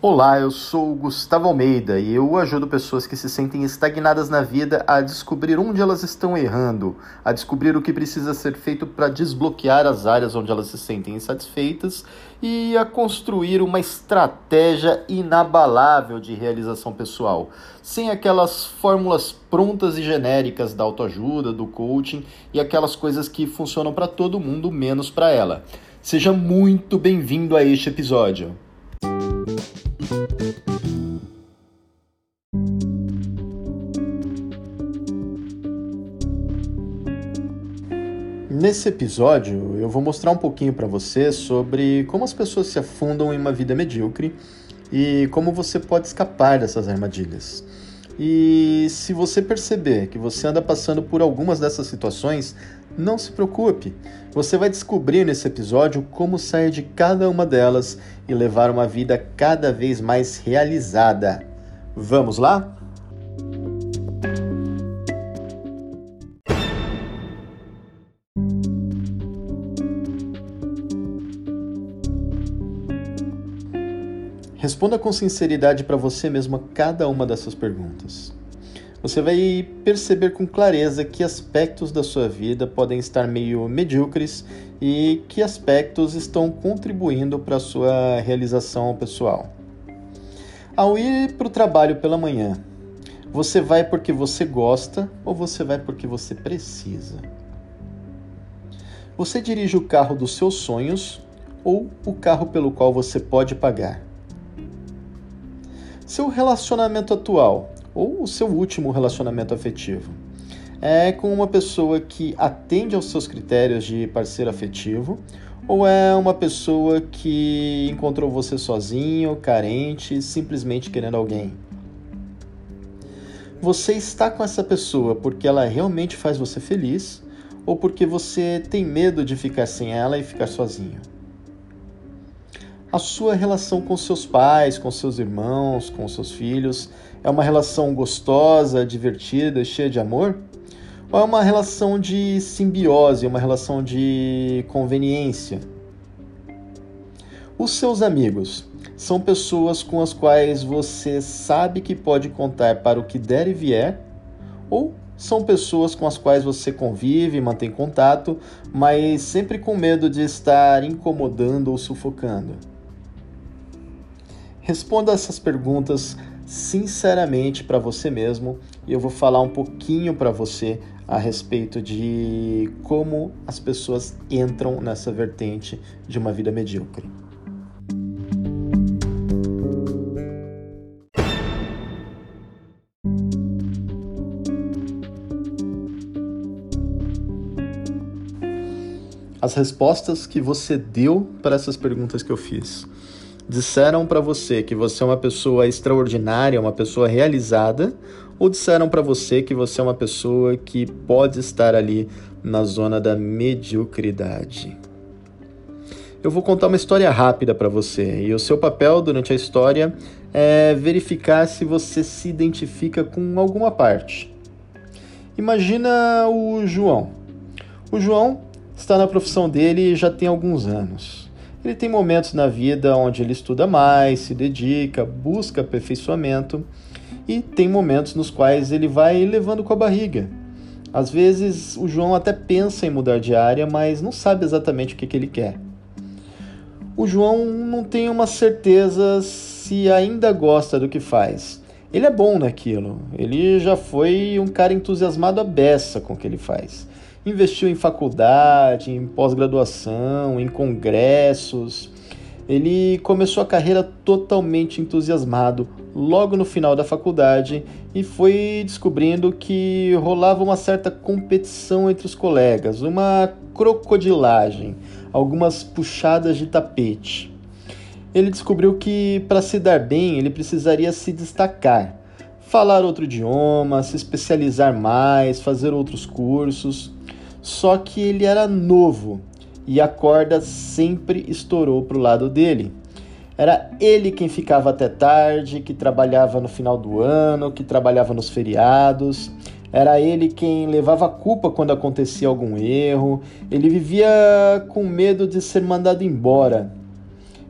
Olá, eu sou Gustavo Almeida e eu ajudo pessoas que se sentem estagnadas na vida a descobrir onde elas estão errando, a descobrir o que precisa ser feito para desbloquear as áreas onde elas se sentem insatisfeitas e a construir uma estratégia inabalável de realização pessoal, sem aquelas fórmulas prontas e genéricas da autoajuda, do coaching e aquelas coisas que funcionam para todo mundo menos para ela. Seja muito bem-vindo a este episódio. Nesse episódio, eu vou mostrar um pouquinho para você sobre como as pessoas se afundam em uma vida medíocre e como você pode escapar dessas armadilhas. E se você perceber que você anda passando por algumas dessas situações, não se preocupe. Você vai descobrir nesse episódio como sair de cada uma delas e levar uma vida cada vez mais realizada. Vamos lá? Responda com sinceridade para você mesmo cada uma dessas perguntas. Você vai perceber com clareza que aspectos da sua vida podem estar meio medíocres e que aspectos estão contribuindo para a sua realização pessoal. Ao ir para o trabalho pela manhã, você vai porque você gosta ou você vai porque você precisa? Você dirige o carro dos seus sonhos ou o carro pelo qual você pode pagar? Seu relacionamento atual ou o seu último relacionamento afetivo é com uma pessoa que atende aos seus critérios de parceiro afetivo ou é uma pessoa que encontrou você sozinho, carente, simplesmente querendo alguém? Você está com essa pessoa porque ela realmente faz você feliz ou porque você tem medo de ficar sem ela e ficar sozinho? A sua relação com seus pais, com seus irmãos, com seus filhos é uma relação gostosa, divertida, cheia de amor? Ou é uma relação de simbiose, uma relação de conveniência? Os seus amigos são pessoas com as quais você sabe que pode contar para o que der e vier? Ou são pessoas com as quais você convive, mantém contato, mas sempre com medo de estar incomodando ou sufocando? Responda essas perguntas sinceramente para você mesmo e eu vou falar um pouquinho para você a respeito de como as pessoas entram nessa vertente de uma vida medíocre. As respostas que você deu para essas perguntas que eu fiz disseram para você que você é uma pessoa extraordinária, uma pessoa realizada, ou disseram para você que você é uma pessoa que pode estar ali na zona da mediocridade? Eu vou contar uma história rápida para você e o seu papel durante a história é verificar se você se identifica com alguma parte. Imagina o João. O João está na profissão dele já tem alguns anos. Ele tem momentos na vida onde ele estuda mais, se dedica, busca aperfeiçoamento e tem momentos nos quais ele vai levando com a barriga. Às vezes o João até pensa em mudar de área, mas não sabe exatamente o que, que ele quer. O João não tem uma certeza se ainda gosta do que faz. Ele é bom naquilo, ele já foi um cara entusiasmado a beça com o que ele faz investiu em faculdade, em pós-graduação, em congressos. Ele começou a carreira totalmente entusiasmado logo no final da faculdade e foi descobrindo que rolava uma certa competição entre os colegas, uma crocodilagem, algumas puxadas de tapete. Ele descobriu que para se dar bem ele precisaria se destacar, falar outro idioma, se especializar mais, fazer outros cursos. Só que ele era novo e a corda sempre estourou para o lado dele. Era ele quem ficava até tarde, que trabalhava no final do ano, que trabalhava nos feriados. Era ele quem levava a culpa quando acontecia algum erro. Ele vivia com medo de ser mandado embora.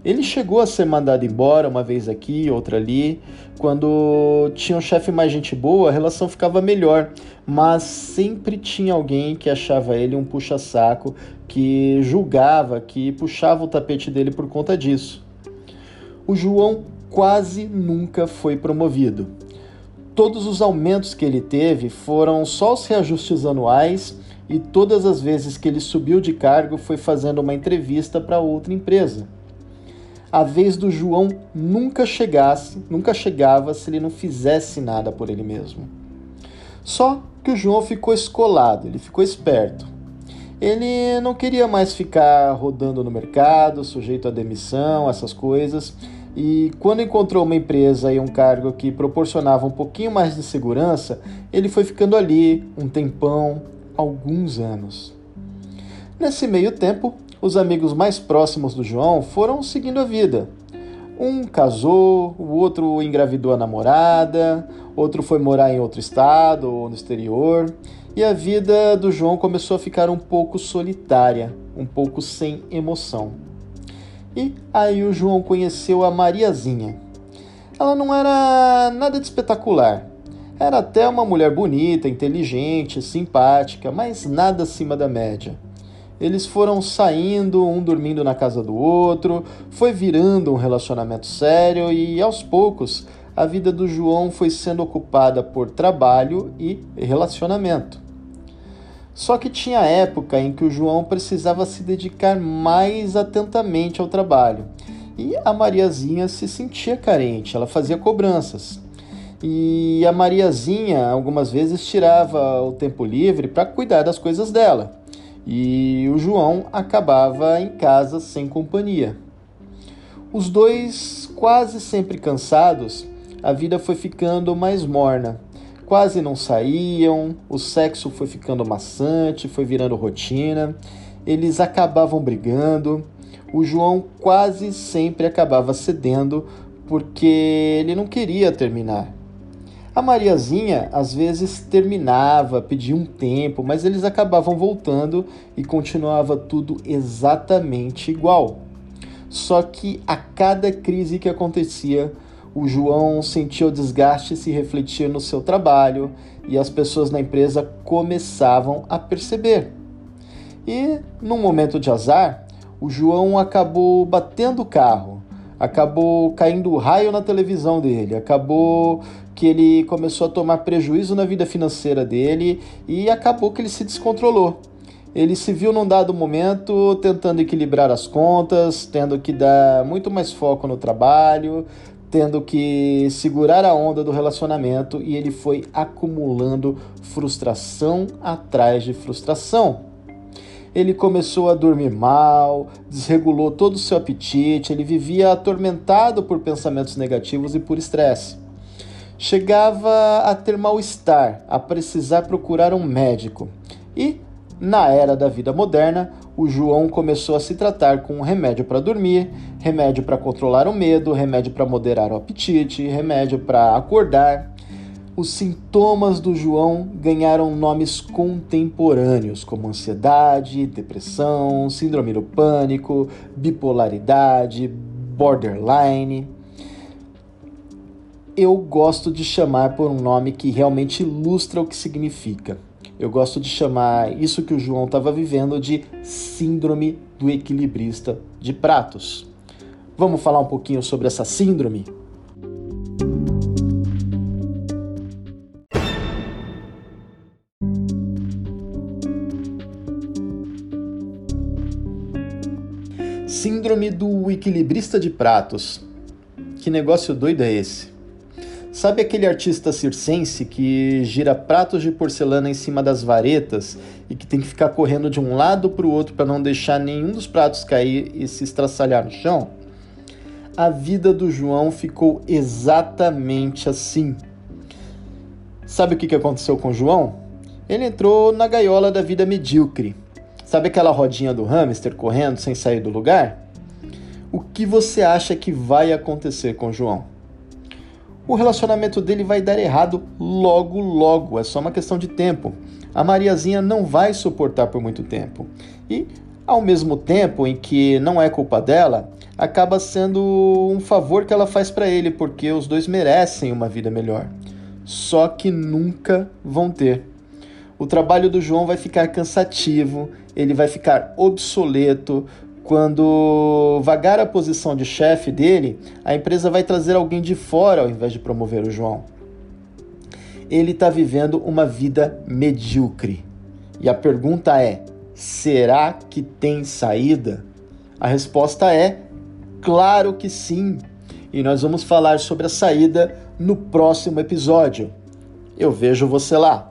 Ele chegou a ser mandado embora uma vez aqui, outra ali. Quando tinha um chefe mais gente boa, a relação ficava melhor, mas sempre tinha alguém que achava ele um puxa-saco, que julgava, que puxava o tapete dele por conta disso. O João quase nunca foi promovido. Todos os aumentos que ele teve foram só os reajustes anuais e todas as vezes que ele subiu de cargo foi fazendo uma entrevista para outra empresa a vez do João nunca chegasse, nunca chegava se ele não fizesse nada por ele mesmo. Só que o João ficou escolado, ele ficou esperto. Ele não queria mais ficar rodando no mercado, sujeito à demissão, essas coisas. E quando encontrou uma empresa e um cargo que proporcionava um pouquinho mais de segurança, ele foi ficando ali um tempão, alguns anos. Nesse meio tempo, os amigos mais próximos do João foram seguindo a vida. Um casou, o outro engravidou a namorada, outro foi morar em outro estado ou no exterior, e a vida do João começou a ficar um pouco solitária, um pouco sem emoção. E aí o João conheceu a Mariazinha. Ela não era nada de espetacular. Era até uma mulher bonita, inteligente, simpática, mas nada acima da média. Eles foram saindo, um dormindo na casa do outro, foi virando um relacionamento sério e aos poucos a vida do João foi sendo ocupada por trabalho e relacionamento. Só que tinha época em que o João precisava se dedicar mais atentamente ao trabalho. E a Mariazinha se sentia carente, ela fazia cobranças. E a Mariazinha algumas vezes tirava o tempo livre para cuidar das coisas dela e o João acabava em casa sem companhia. Os dois, quase sempre cansados, a vida foi ficando mais morna. Quase não saíam, o sexo foi ficando maçante, foi virando rotina, eles acabavam brigando. O João quase sempre acabava cedendo porque ele não queria terminar. A Mariazinha às vezes terminava, pedia um tempo, mas eles acabavam voltando e continuava tudo exatamente igual. Só que a cada crise que acontecia, o João sentia o desgaste se refletir no seu trabalho e as pessoas na empresa começavam a perceber. E num momento de azar, o João acabou batendo o carro, acabou caindo raio na televisão dele, acabou que ele começou a tomar prejuízo na vida financeira dele e acabou que ele se descontrolou. Ele se viu num dado momento tentando equilibrar as contas, tendo que dar muito mais foco no trabalho, tendo que segurar a onda do relacionamento e ele foi acumulando frustração atrás de frustração. Ele começou a dormir mal, desregulou todo o seu apetite, ele vivia atormentado por pensamentos negativos e por estresse chegava a ter mal-estar, a precisar procurar um médico. E, na era da vida moderna, o João começou a se tratar com remédio para dormir, remédio para controlar o medo, remédio para moderar o apetite, remédio para acordar. Os sintomas do João ganharam nomes contemporâneos, como ansiedade, depressão, síndrome do pânico, bipolaridade, borderline eu gosto de chamar por um nome que realmente ilustra o que significa. Eu gosto de chamar isso que o João estava vivendo de Síndrome do Equilibrista de Pratos. Vamos falar um pouquinho sobre essa síndrome? Síndrome do Equilibrista de Pratos. Que negócio doido é esse? Sabe aquele artista circense que gira pratos de porcelana em cima das varetas e que tem que ficar correndo de um lado para o outro para não deixar nenhum dos pratos cair e se estraçalhar no chão? A vida do João ficou exatamente assim. Sabe o que aconteceu com o João? Ele entrou na gaiola da vida medíocre. Sabe aquela rodinha do hamster correndo sem sair do lugar? O que você acha que vai acontecer com o João? o relacionamento dele vai dar errado logo, logo. É só uma questão de tempo. A Mariazinha não vai suportar por muito tempo. E Ao mesmo tempo em que não é culpa dela, acaba sendo um favor que ela faz para ele, porque os dois merecem uma vida melhor. Só que nunca vão ter. O trabalho do João vai ficar cansativo, ele vai ficar obsoleto. Quando vagar a posição de chefe dele, a empresa vai trazer alguém de fora ao invés de promover o João. Ele está vivendo uma vida medíocre. E a pergunta é: será que tem saída? A resposta é Claro que sim! E nós vamos falar sobre a saída no próximo episódio. Eu vejo você lá!